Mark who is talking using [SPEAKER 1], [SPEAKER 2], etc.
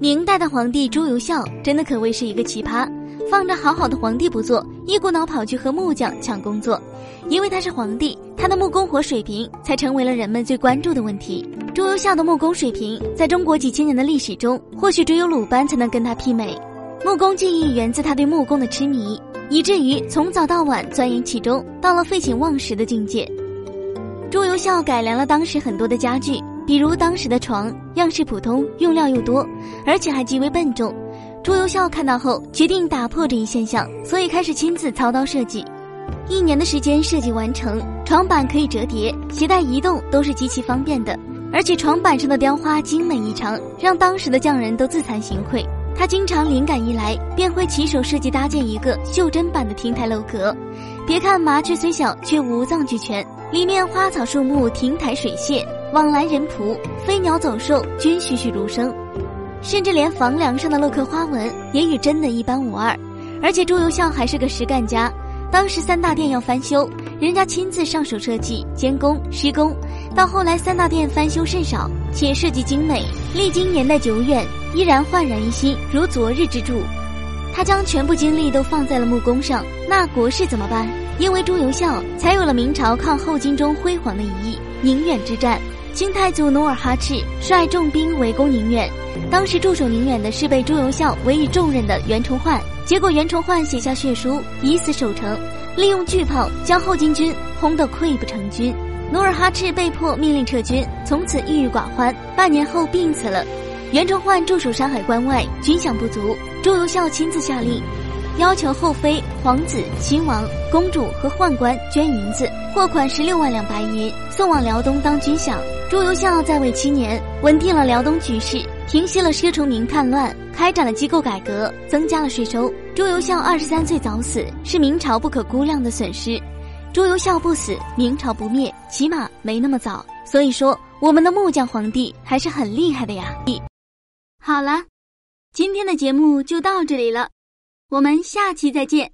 [SPEAKER 1] 明代的皇帝朱由校真的可谓是一个奇葩，放着好好的皇帝不做，一股脑跑去和木匠抢工作。因为他是皇帝，他的木工活水平才成为了人们最关注的问题。朱由校的木工水平，在中国几千年的历史中，或许只有鲁班才能跟他媲美。木工技艺源自他对木工的痴迷，以至于从早到晚钻研其中，到了废寝忘食的境界。朱由校改良了当时很多的家具。比如当时的床样式普通，用料又多，而且还极为笨重。朱由校看到后，决定打破这一现象，所以开始亲自操刀设计。一年的时间设计完成，床板可以折叠，携带移动都是极其方便的。而且床板上的雕花精美异常，让当时的匠人都自惭形秽。他经常灵感一来，便会起手设计搭建一个袖珍版的亭台楼阁。别看麻雀虽小，却五脏俱全，里面花草树木、亭台水榭。往来人仆、飞鸟走兽均栩栩如生，甚至连房梁上的镂刻花纹也与真的一般无二。而且朱由校还是个实干家，当时三大殿要翻修，人家亲自上手设计、监工、施工。到后来三大殿翻修甚少，且设计精美，历经年代久远，依然焕然一新，如昨日之柱。他将全部精力都放在了木工上，那国事怎么办？因为朱由校，才有了明朝抗后金中辉煌的一役——宁远之战。清太祖努尔哈赤率重兵围攻宁远，当时驻守宁远的是被朱由校委以重任的袁崇焕。结果袁崇焕写下血书，以死守城，利用巨炮将后金军轰得溃不成军。努尔哈赤被迫命令撤军，从此郁郁寡欢。半年后病死了。袁崇焕驻守山海关外，军饷不足，朱由校亲自下令。要求后妃、皇子、亲王、公主和宦官捐银子，货款十六万两白银，送往辽东当军饷。朱由校在位七年，稳定了辽东局势，平息了奢崇明叛乱，开展了机构改革，增加了税收。朱由校二十三岁早死，是明朝不可估量的损失。朱由校不死，明朝不灭，起码没那么早。所以说，我们的木匠皇帝还是很厉害的呀。好了，今天的节目就到这里了。我们下期再见。